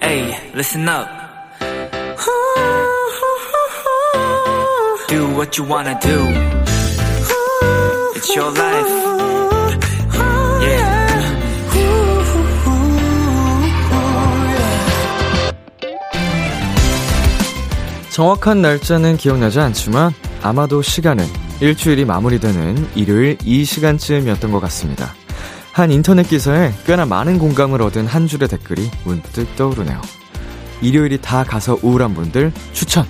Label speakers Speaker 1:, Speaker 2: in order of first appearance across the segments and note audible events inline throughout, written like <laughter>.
Speaker 1: Hey, listen up. Do what you wanna do. It's your life. Yeah.
Speaker 2: 정확한 날짜는 기억나지 않지만 아마도 시간은 일주일이 마무리되는 일요일 이 시간쯤이었던 것 같습니다. 한 인터넷 기사에 꽤나 많은 공감을 얻은 한 줄의 댓글이 문득 떠오르네요. 일요일이 다 가서 우울한 분들 추천!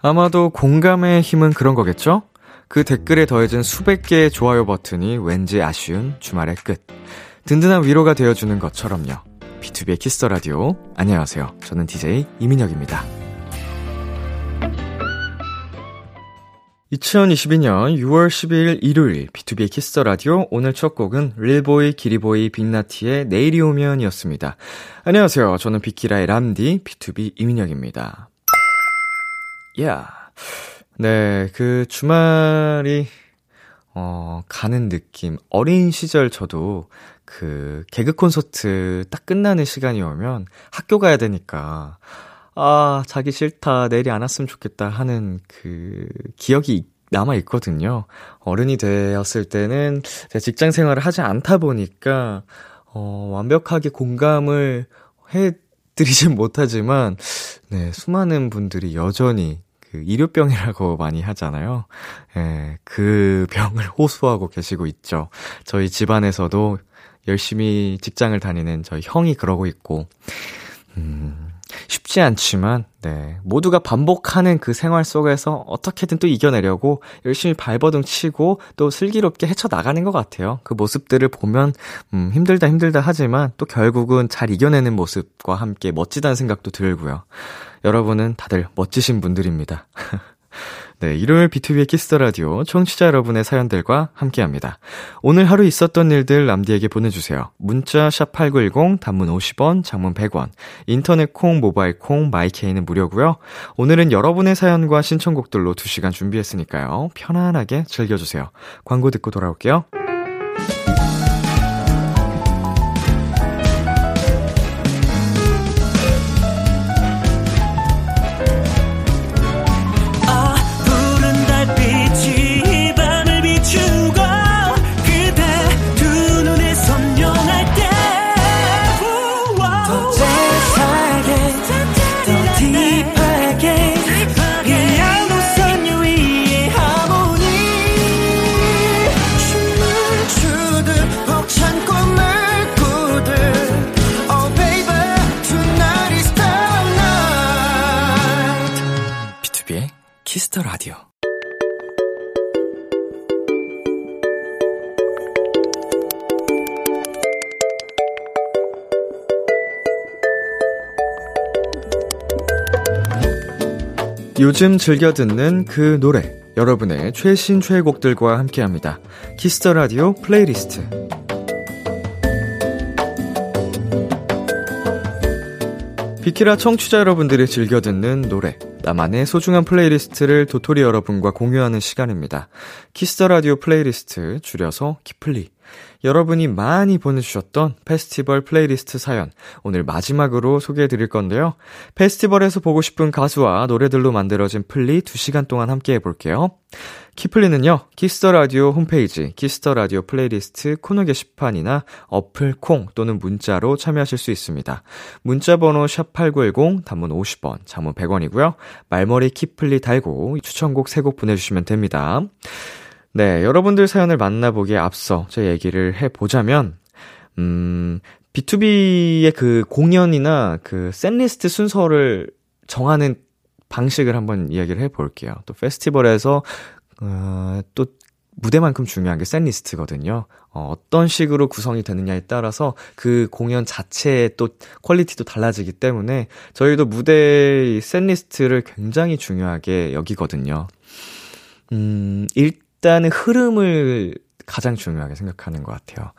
Speaker 2: 아마도 공감의 힘은 그런 거겠죠? 그 댓글에 더해진 수백 개의 좋아요 버튼이 왠지 아쉬운 주말의 끝. 든든한 위로가 되어주는 것처럼요. B2B의 키스터 라디오. 안녕하세요. 저는 DJ 이민혁입니다. 2022년 6월 12일 일요일 B2B의 키스터 라디오 오늘 첫 곡은 릴보이 기리보이 빅나티의 내일이 오면이었습니다. 안녕하세요. 저는 비키라의 남디 BTOB 이민혁입니다. 야. Yeah. 네, 그 주말이 어 가는 느낌. 어린 시절 저도 그 개그 콘서트 딱 끝나는 시간이 오면 학교 가야 되니까 아, 자기 싫다, 내일이 안 왔으면 좋겠다 하는 그 기억이 남아 있거든요. 어른이 되었을 때는 제가 직장 생활을 하지 않다 보니까 어, 완벽하게 공감을 해 드리진 <laughs> 못하지만 네, 수많은 분들이 여전히 그 일요병이라고 <laughs> 많이 하잖아요. 예, 그 병을 <laughs> 호소하고 계시고 있죠. 저희 집안에서도 열심히 직장을 다니는 저희 형이 그러고 있고, 음, 쉽지 않지만, 네. 모두가 반복하는 그 생활 속에서 어떻게든 또 이겨내려고 열심히 발버둥 치고 또 슬기롭게 헤쳐나가는 것 같아요. 그 모습들을 보면, 음, 힘들다 힘들다 하지만 또 결국은 잘 이겨내는 모습과 함께 멋지다는 생각도 들고요. 여러분은 다들 멋지신 분들입니다. <laughs> 네, 일요일 B2B의 키스터 라디오 청취자 여러분의 사연들과 함께합니다. 오늘 하루 있었던 일들 남디에게 보내주세요. 문자 샵 #8910 단문 50원, 장문 100원. 인터넷 콩, 모바일 콩, 마이케이는 무료고요. 오늘은 여러분의 사연과 신청곡들로 2시간 준비했으니까요. 편안하게 즐겨주세요. 광고 듣고 돌아올게요. Kiss the Radio. 요즘 즐겨 듣는 그 노래, 여러분의 최신 최애곡들과 함께 합니다. Kiss the Radio playlist. 비키라 청취자 여러분들이 즐겨 듣는 노래, 나만의 소중한 playlist를 도토리 여러분과 공유하는 시간입니다. Kiss the Radio playlist, 줄여서 키플리. 여러분이 많이 보내주셨던 페스티벌 플레이리스트 사연, 오늘 마지막으로 소개해 드릴 건데요. 페스티벌에서 보고 싶은 가수와 노래들로 만들어진 플리 2시간 동안 함께 해 볼게요. 키플리는요, Kiss the Radio 홈페이지, Kiss the Radio playlist 코너 게시판이나 어플 콩 또는 문자로 참여하실 수 있습니다. 문자 번호 샵8910, 단문 50원, 장문 100원이고요. 말머리 키플리 달고 추천곡 3곡 보내주시면 됩니다. 네, 여러분들 사연을 만나보기에 앞서 제 얘기를 해보자면, 음, B2B의 그 공연이나 그 샌리스트 순서를 정하는 방식을 한번 이야기를 해볼게요. 또 페스티벌에서, 어, 또 무대만큼 중요한 게 샌리스트거든요. 어, 어떤 식으로 구성이 되느냐에 따라서 그 공연 자체의 또 quality도 달라지기 때문에 저희도 무대의 setlist를 굉장히 중요하게 여기거든요. 음, 일단은 흐름을 가장 중요하게 생각하는 것 같아요.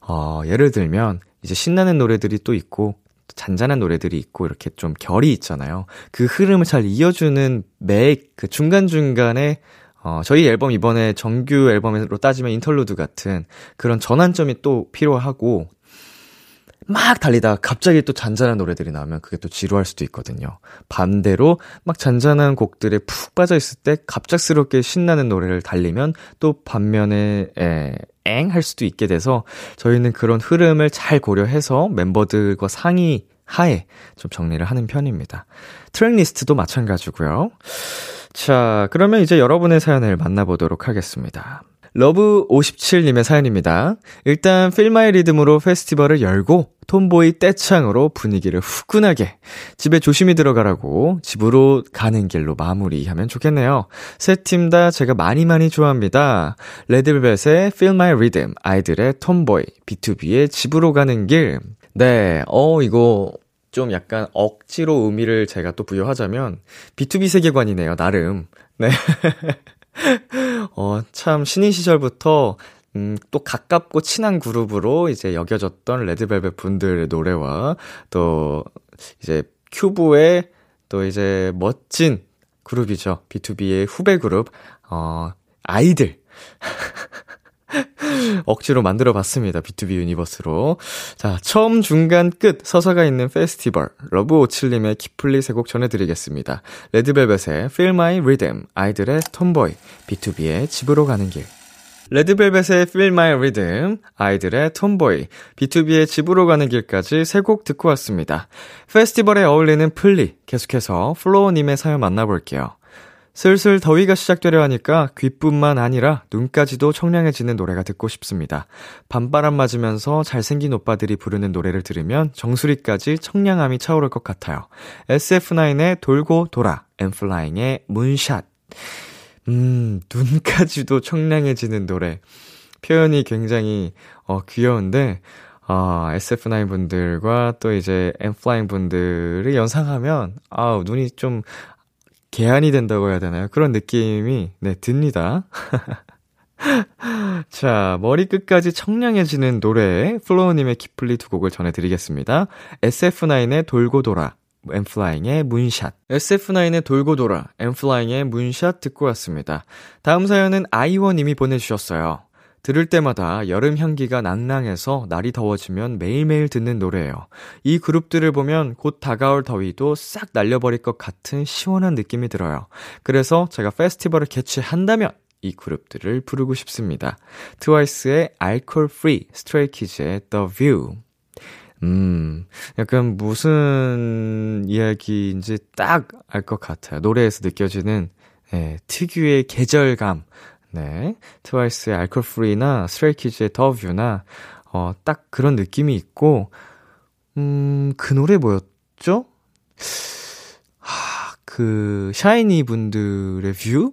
Speaker 2: 어, 예를 들면, 이제 신나는 노래들이 또 있고, 잔잔한 노래들이 있고, 이렇게 좀 결이 있잖아요. 그 흐름을 잘 이어주는 매, 그 중간중간에, 어, 저희 앨범 이번에 정규 앨범으로 따지면 interlude 같은 그런 전환점이 또 필요하고, 막 달리다가 갑자기 또 잔잔한 노래들이 나오면 그게 또 지루할 수도 있거든요. 반대로 막 잔잔한 곡들에 푹 빠져있을 때 갑작스럽게 신나는 노래를 달리면 또 반면에, 에, 엥? 할 수도 있게 돼서 저희는 그런 흐름을 잘 고려해서 멤버들과 상의 하에 좀 정리를 하는 편입니다. 트랙 리스트도 마찬가지고요. 자, 그러면 이제 여러분의 사연을 만나보도록 하겠습니다. 러브57님의 사연입니다. 일단 Feel My Rhythm으로 페스티벌을 열고 TOMBOY 떼창으로 분위기를 후끈하게 집에 조심히 들어가라고 집으로 가는 길로 마무리하면 좋겠네요. 세 팀 다 제가 많이 많이 좋아합니다. 레드벨벳의 My Rhythm, 아이들의 TOMBOY, BTOB의 집으로 가는 길. 네, 어, 이거 좀 약간 억지로 의미를 제가 또 부여하자면 BTOB 세계관이네요, 나름. 네. <laughs> 어, 참, 신인 시절부터, 음, 또 가깝고 친한 그룹으로 이제 여겨졌던 레드벨벳 분들의 노래와 또 이제 큐브의 또 이제 멋진 그룹이죠. BTOB의 후배 그룹, 어, 아이들. <laughs> <laughs> 억지로 만들어 봤습니다. B2B 유니버스로. 자, 처음, 중간, 끝 서사가 있는 페스티벌. 러브57님의 키플리 세곡 전해드리겠습니다. 레드벨벳의 Feel My Rhythm, 아이들의 TOMBOY, BTOB의 집으로 가는 길. 레드벨벳의 Feel My Rhythm, 아이들의 TOMBOY, BTOB의 집으로 가는 길까지 세 곡 듣고 왔습니다. 페스티벌에 어울리는 플리, 계속해서 플로우님의 사연 만나볼게요. 슬슬 더위가 시작되려 하니까 귀뿐만 아니라 눈까지도 청량해지는 노래가 듣고 싶습니다. 밤바람 맞으면서 잘생긴 오빠들이 부르는 노래를 들으면 정수리까지 청량함이 차오를 것 같아요. SF9의 돌고 돌아, 엔플라잉의 Moonshot. 음, 눈까지도 청량해지는 노래. 표현이 굉장히, 어, 귀여운데, 어, SF9 분들과 또 이제 엔플라잉 분들을 연상하면, 아우, 눈이 좀 개안이 된다고 해야 되나요? 그런 느낌이, 네, 듭니다. <laughs> 자, 머리끝까지 청량해지는 노래, 플로우님의 키플리 두 곡을 전해드리겠습니다. SF9의 돌고 돌아, 엔플라잉의 Moonshot. SF9의 돌고 돌아, 엔플라잉의 Moonshot 듣고 왔습니다. 다음 사연은 아이원님이 보내주셨어요. 들을 때마다 여름 향기가 낭낭해서 날이 더워지면 매일매일 듣는 노래예요. 이 그룹들을 보면 곧 다가올 더위도 싹 날려버릴 것 같은 시원한 느낌이 들어요. 그래서 제가 페스티벌을 개최한다면 이 그룹들을 부르고 싶습니다. 트와이스의 Alcohol-Free, 스트레이키즈의 The View. 음, 약간 무슨 이야기인지 딱 알 것 같아요. 노래에서 느껴지는 예, 특유의 계절감. 네. 트와이스의 Alcohol-Free나 스트레이키즈의 The View나 어, 딱 그런 느낌이 있고 음, 그 노래 뭐였죠? 하, 그 샤이니 분들의 View?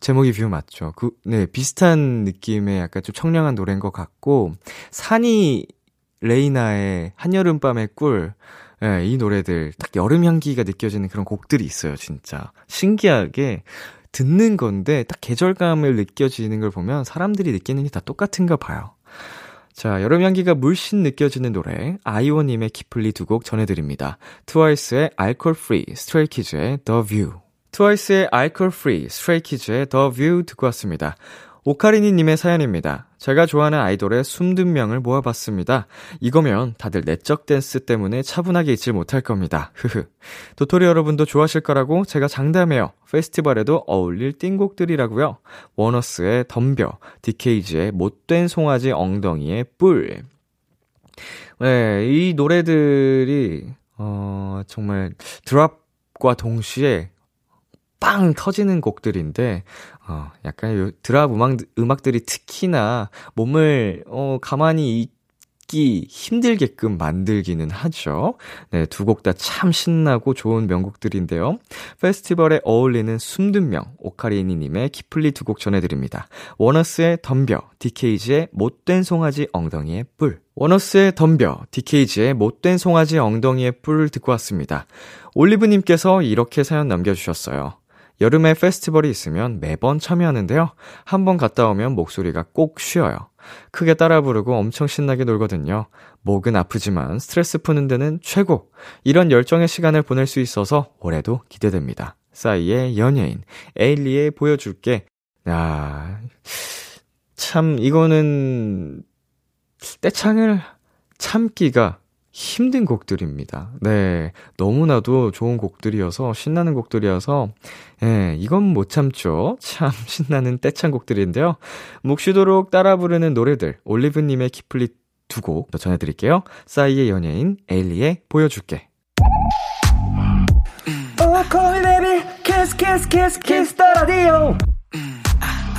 Speaker 2: 제목이 View 맞죠? 그, 네, 비슷한 느낌의 약간 좀 청량한 노래인 것 같고, 산이 레이나의 한여름밤의 꿀, 예, 이 노래들, 딱 여름 향기가 느껴지는 그런 곡들이 있어요, 진짜. 신기하게, 듣는 건데 딱 계절감을 느껴지는 걸 보면 사람들이 느끼는 게 다 똑같은가 봐요. 자, 여름 향기가 물씬 느껴지는 노래 아이오님의 키플리 두 곡 전해드립니다. 트와이스의 Alcohol-Free, 스트레이키즈의 The View. 트와이스의 Alcohol-Free, 스트레이키즈의 The View 듣고 왔습니다. 오카리니님의 사연입니다. 제가 좋아하는 아이돌의 숨든 명을 모아봤습니다. 이거면 다들 내적 댄스 때문에 차분하게 있질 못할 겁니다. 흐흐. 도토리 여러분도 좋아하실 거라고 제가 장담해요. 페스티벌에도 어울릴 띵곡들이라고요. 워너스의 덤벼, 디케이지의 못된 송아지 엉덩이의 뿔. 네, 이 노래들이 어 정말 드랍과 동시에 빵 터지는 곡들인데, 어, 약간 요 드랍 음악, 음악들이 특히나 몸을, 어, 가만히 있기 힘들게끔 만들기는 하죠. 네, 두 곡 다 참 신나고 좋은 명곡들인데요. 페스티벌에 어울리는 숨든 명, 오카리니님의 키플리 두 곡 전해드립니다. 워너스의 덤벼, 디케이지의 못된 송아지 엉덩이의 뿔. 워너스의 덤벼, 디케이지의 못된 송아지 엉덩이의 뿔을 듣고 왔습니다. 올리브님께서 이렇게 사연 남겨주셨어요. 여름에 페스티벌이 있으면 매번 참여하는데요. 한번 갔다 오면 목소리가 꼭 쉬어요. 크게 따라 부르고 엄청 신나게 놀거든요. 목은 아프지만 스트레스 푸는 데는 최고. 이런 열정의 시간을 보낼 수 있어서 올해도 기대됩니다. 싸이의 연예인, 에일리의 보여줄게. 야, 참, 이거는, 떼창을 참기가 힘든 곡들입니다. 네. 너무나도 좋은 곡들이어서, 신나는 곡들이어서, 예, 이건 못 참죠. 참 신나는 떼창 곡들인데요. 묵시도록 따라 부르는 노래들, 올리브님의 키플리 두곡더 전해드릴게요. 싸이의 연예인, 에일리의 보여줄게.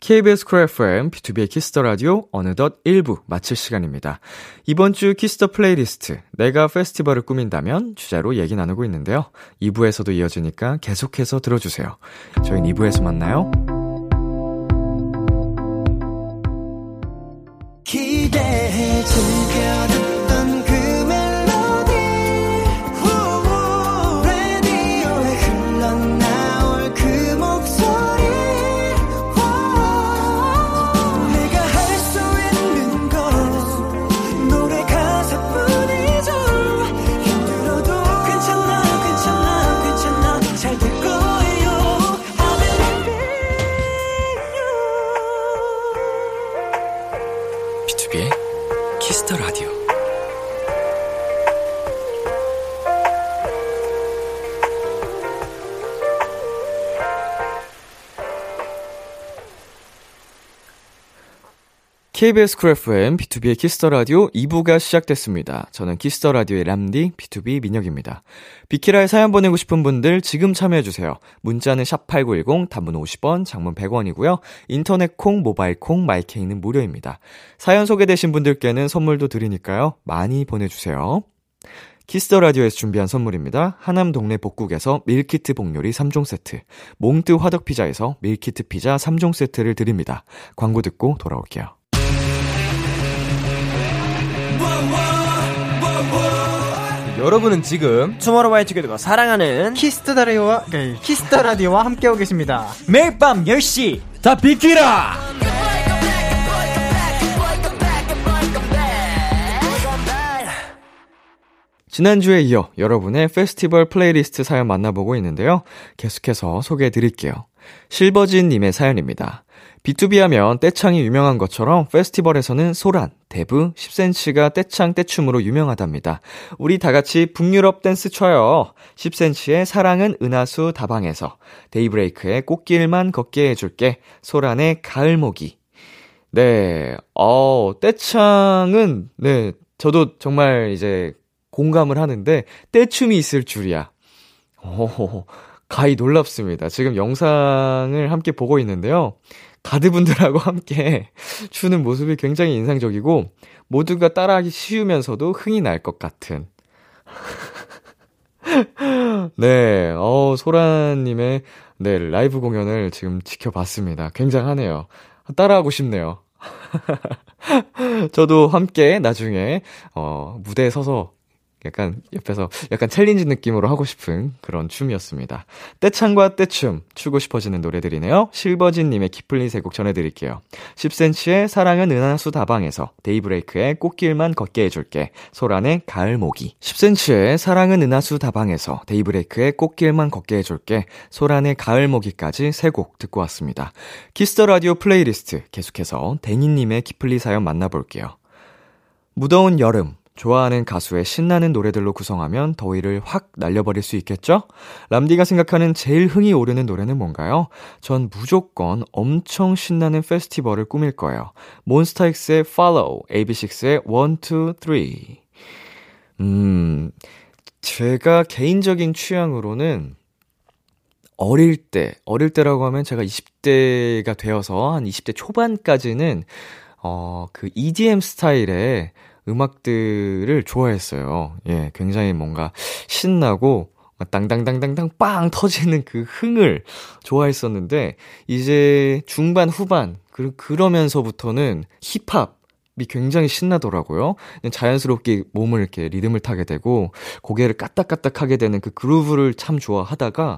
Speaker 2: KBS 쿨 FM, B2B의 키스터 라디오, 어느덧 1부 마칠 시간입니다. 이번 주 Kiss the Playlist, 내가 페스티벌을 꾸민다면 주제로 얘기 나누고 있는데요. 2부에서도 이어지니까 계속해서 들어주세요. 저희는 2부에서 만나요.
Speaker 3: 기대해 즐
Speaker 1: B2B의 키스터 라디오.
Speaker 2: KBS 쿨 FM, B2B의 키스터 라디오 2부가 시작됐습니다. 저는 키스터 라디오의 람디, B2B 민혁입니다. 비키라에 사연 보내고 싶은 분들 지금 참여해 주세요. 문자는 샵 8910, 단문 50원, 장문 100원이고요. 인터넷 콩, 모바일 콩, My K는 무료입니다. 사연 소개되신 분들께는 선물도 드리니까요. 많이 보내 주세요. Kiss the Radio에서 준비한 선물입니다. 하남 동네 복국에서 meal kit 복요리 3종 세트, 몽뜨 화덕 피자에서 meal kit 피자 3종 세트를 드립니다. 광고 듣고 돌아올게요.
Speaker 4: 여러분은 지금 투모로우바이 투게더가 사랑하는
Speaker 5: Kiss the Radio와 Kiss the Radio와 함께하고 계십니다. 매일 밤 10시
Speaker 4: 다 비키라!
Speaker 2: 지난주에 이어 여러분의 페스티벌 플레이리스트 사연 만나보고 있는데요. 계속해서 소개해 드릴게요. 실버진님의 사연입니다. BTOB 하면 떼창이 유명한 것처럼 페스티벌에서는 소란, 데브, 10cm가 떼창 떼춤으로 유명하답니다. 우리 다 같이 북유럽 댄스 춰요. 10cm의 사랑은 은하수 다방에서, 데이브레이크의 꽃길만 걷게 해줄게, 소란의 가을모기. 네, 어, 떼창은, 네, 저도 정말 이제 공감을 하는데, 떼춤이 있을 줄이야. 오, 가히 놀랍습니다. 지금 영상을 함께 보고 있는데요. 가드분들하고 함께 추는 모습이 굉장히 인상적이고, 모두가 따라하기 쉬우면서도 흥이 날 것 같은. <laughs> 네, 어, 소라님의, 네, 라이브 공연을 지금 지켜봤습니다. 굉장하네요. 따라하고 싶네요. <laughs> 저도 함께 나중에, 어, 무대에 서서 약간 옆에서 약간 챌린지 느낌으로 하고 싶은 그런 춤이었습니다. 떼창과 떼춤 추고 싶어지는 노래들이네요. 실버진님의 키플리 세곡 전해드릴게요. 10cm의 사랑은 은하수 다방에서 데이브레이크의 꽃길만 걷게 해줄게 소란의 가을 모기 10cm의 사랑은 은하수 다방에서 데이브레이크의 꽃길만 걷게 해줄게 소란의 가을 모기까지 세 곡 듣고 왔습니다. Kiss the Radio Playlist 계속해서 데니님의 키플리 사연 만나볼게요. 무더운 여름 좋아하는 가수의 신나는 노래들로 구성하면 더위를 확 날려버릴 수 있겠죠? 람디가 생각하는 제일 흥이 오르는 노래는 뭔가요? 전 무조건 엄청 신나는 페스티벌을 꾸밀 거예요. 몬스타엑스의 Follow, AB6IX의 1, 2, 3. 음, 제가 개인적인 취향으로는 어릴 때, 어릴 때라고 하면 제가 20대가 되어서 한 20대 초반까지는 어, 그 EDM 스타일의 음악들을 좋아했어요. 예, 굉장히 뭔가 신나고 땅땅땅땅땅 빵 터지는 그 흥을 좋아했었는데 이제 중반 후반 그 그러면서부터는 힙합 이 굉장히 신나더라고요. 자연스럽게 몸을 이렇게 리듬을 타게 되고 고개를 까딱까딱 하게 되는 그 그루브를 참 좋아하다가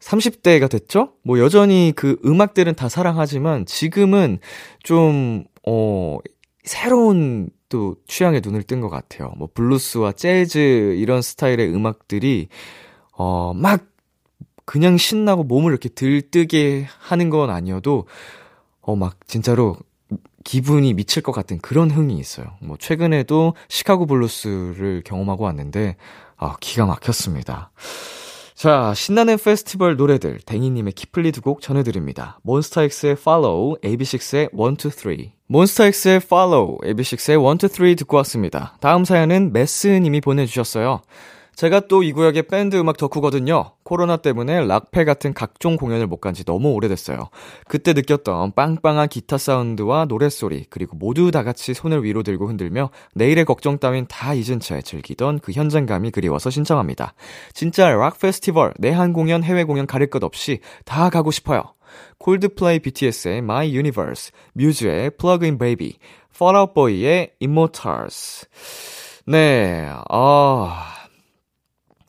Speaker 2: 30대가 됐죠? 뭐 여전히 그 음악들은 다 사랑하지만 지금은 좀, 어, 새로운 또 취향에 눈을 뜬 것 같아요. 뭐 블루스와 재즈 이런 스타일의 음악들이, 어, 막 그냥 신나고 몸을 이렇게 들뜨게 하는 건 아니어도, 어, 막 진짜로 기분이 미칠 것 같은 그런 흥이 있어요. 뭐 최근에도 시카고 블루스를 경험하고 왔는데, 아, 기가 막혔습니다. 자, 신나는 페스티벌 노래들, 댕이님의 키플리 두 곡 전해드립니다. 몬스타엑스의 Follow, AB6IX의 1, 2, 3. 몬스타엑스의 Follow, AB6IX의 1, 2, 3 듣고 왔습니다. 다음 사연은 메스님이 보내주셨어요. 제가 또 이 구역의 밴드 음악 덕후거든요. 코로나 때문에 락페 같은 각종 공연을 못 간 지 너무 오래됐어요. 그때 느꼈던 빵빵한 기타 사운드와 노랫소리, 그리고 모두 다 같이 손을 위로 들고 흔들며 내일의 걱정 따윈 다 잊은 채 즐기던 그 현장감이 그리워서 신청합니다. 진짜 락 페스티벌, 내한 공연, 해외 공연 가릴 것 없이 다 가고 싶어요. 콜드플레이 BTS의 My Universe, 뮤즈의 Plug In Baby, Fall Out Boy의 Immortals. 네, 아,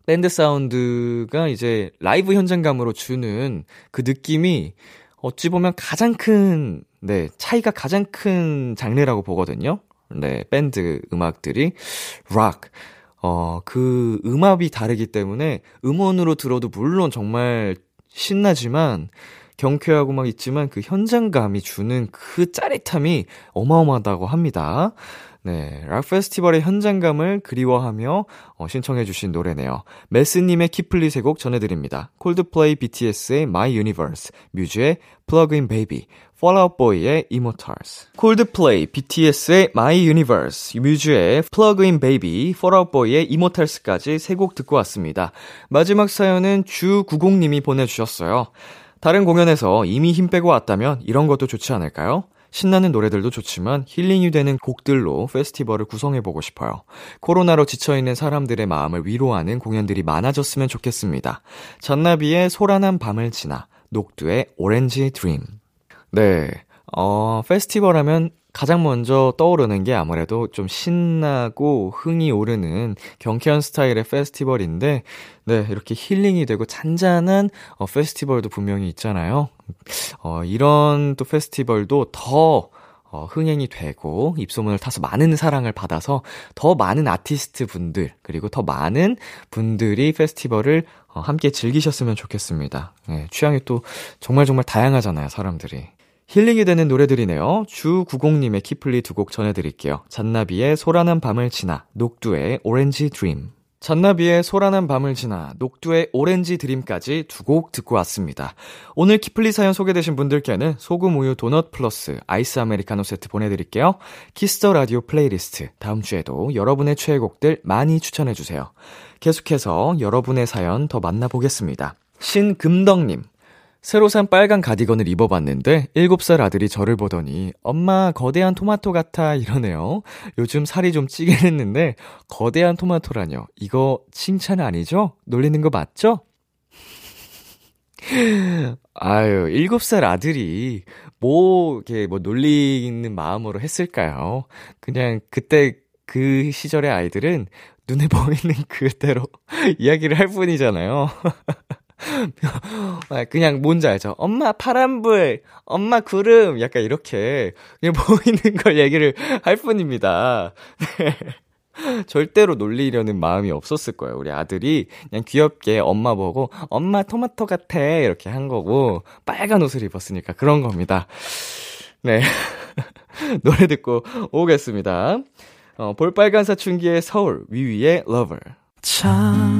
Speaker 2: 밴드 사운드가 이제 라이브 현장감으로 주는 그 느낌이 어찌 보면 가장 큰, 네, 차이가 가장 큰 장르라고 보거든요. 네, 밴드 음악들이. 락. 어, 그 음압이 다르기 때문에 음원으로 들어도 물론 정말 신나지만 경쾌하고 막 있지만 그 현장감이 주는 그 짜릿함이 어마어마하다고 합니다. 네, 락 페스티벌의 현장감을 그리워하며 어, 신청해주신 노래네요. 메스님의 키플리 세곡 전해드립니다. 콜드플레이 BTS의 My Universe, 뮤즈의 Plug in Baby, Fall Out Boy의 Immortals. 콜드플레이 BTS의 My Universe, 뮤즈의 Plug in Baby, Fall Out Boy의 Immortals까지 세 곡 듣고 왔습니다. 마지막 사연은 주90님이 보내주셨어요. 다른 공연에서 이미 힘 빼고 왔다면 이런 것도 좋지 않을까요? 신나는 노래들도 좋지만 힐링이 되는 곡들로 페스티벌을 구성해보고 싶어요. 코로나로 지쳐있는 사람들의 마음을 위로하는 공연들이 많아졌으면 좋겠습니다. 잔나비의 소란한 밤을 지나, 녹두의 오렌지 드림. 네, 어, 페스티벌 하면 가장 먼저 떠오르는 게 아무래도 좀 신나고 흥이 오르는 경쾌한 스타일의 페스티벌인데, 네, 이렇게 힐링이 되고 잔잔한 어, 페스티벌도 분명히 있잖아요. 어, 이런 또 페스티벌도 더 어, 흥행이 되고 입소문을 타서 많은 사랑을 받아서 더 많은 아티스트 분들 그리고 더 많은 분들이 페스티벌을 어, 함께 즐기셨으면 좋겠습니다. 네, 취향이 또 정말 정말 다양하잖아요, 사람들이. 힐링이 되는 노래들이네요. 주90님의 키플리 두 곡 전해드릴게요. 잔나비의 소란한 밤을 지나, 녹두의 Orange Dream. 잔나비의 소란한 밤을 지나, 녹두의 Orange Dream까지 두 곡 듣고 왔습니다. 오늘 키플리 사연 소개되신 분들께는 소금 우유 도넛 플러스 아이스 아메리카노 세트 보내드릴게요. Kiss the Radio Playlist. 다음 주에도 여러분의 최애곡들 많이 추천해주세요. 계속해서 여러분의 사연 더 만나보겠습니다. 신금덕님. 새로 산 빨간 가디건을 입어봤는데 7살 아들이 저를 보더니 엄마 거대한 토마토 같아 이러네요. 요즘 살이 좀 찌긴 했는데 거대한 토마토라뇨. 이거 칭찬 아니죠? 놀리는 거 맞죠? 아유, 7살 아들이 뭐, 이렇게 뭐 놀리는 마음으로 했을까요? 그냥 그때 그 시절의 아이들은 눈에 <laughs> 보이는 그대로 <laughs> 이야기를 할 뿐이잖아요. <laughs> <laughs> 그냥 뭔지 알죠? 엄마 파란불, 엄마 구름, 약간 이렇게 그냥 <laughs> 보이는 걸 얘기를 할 뿐입니다. <laughs> 네. 절대로 놀리려는 마음이 없었을 거예요. 우리 아들이 그냥 귀엽게 엄마 보고 엄마 토마토 같아 이렇게 한 거고 빨간 옷을 입었으니까 그런 겁니다. 네. 노래 듣고 오겠습니다. 어, 볼빨간 사춘기의 서울 위위의 Lover.
Speaker 3: 참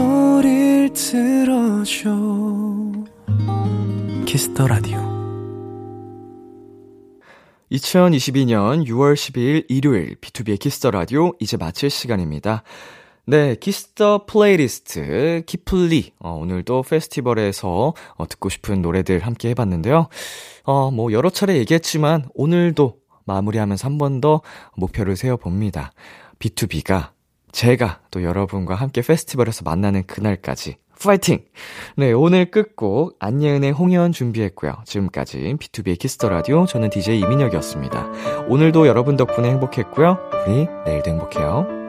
Speaker 3: 목소리를 들어줘 Kiss the Radio
Speaker 2: 2022년 6월 12일 일요일 B2B의 키스터 라디오 이제 마칠 시간입니다. 네, Kiss the 플레이리스트, 키플리. 어, 오늘도 페스티벌에서 어, 듣고 싶은 노래들 함께 해봤는데요. 어, 뭐, 여러 차례 얘기했지만, 오늘도 마무리하면서 한 번 더 목표를 세워봅니다. BTOB가, 제가 또 여러분과 함께 페스티벌에서 만나는 그날까지 파이팅! 네, 오늘 끝곡 안예은의 홍연 준비했고요. 지금까지 B2B의 키스터 라디오 저는 DJ 이민혁이었습니다. 오늘도 여러분 덕분에 행복했고요. 우리 내일도 행복해요.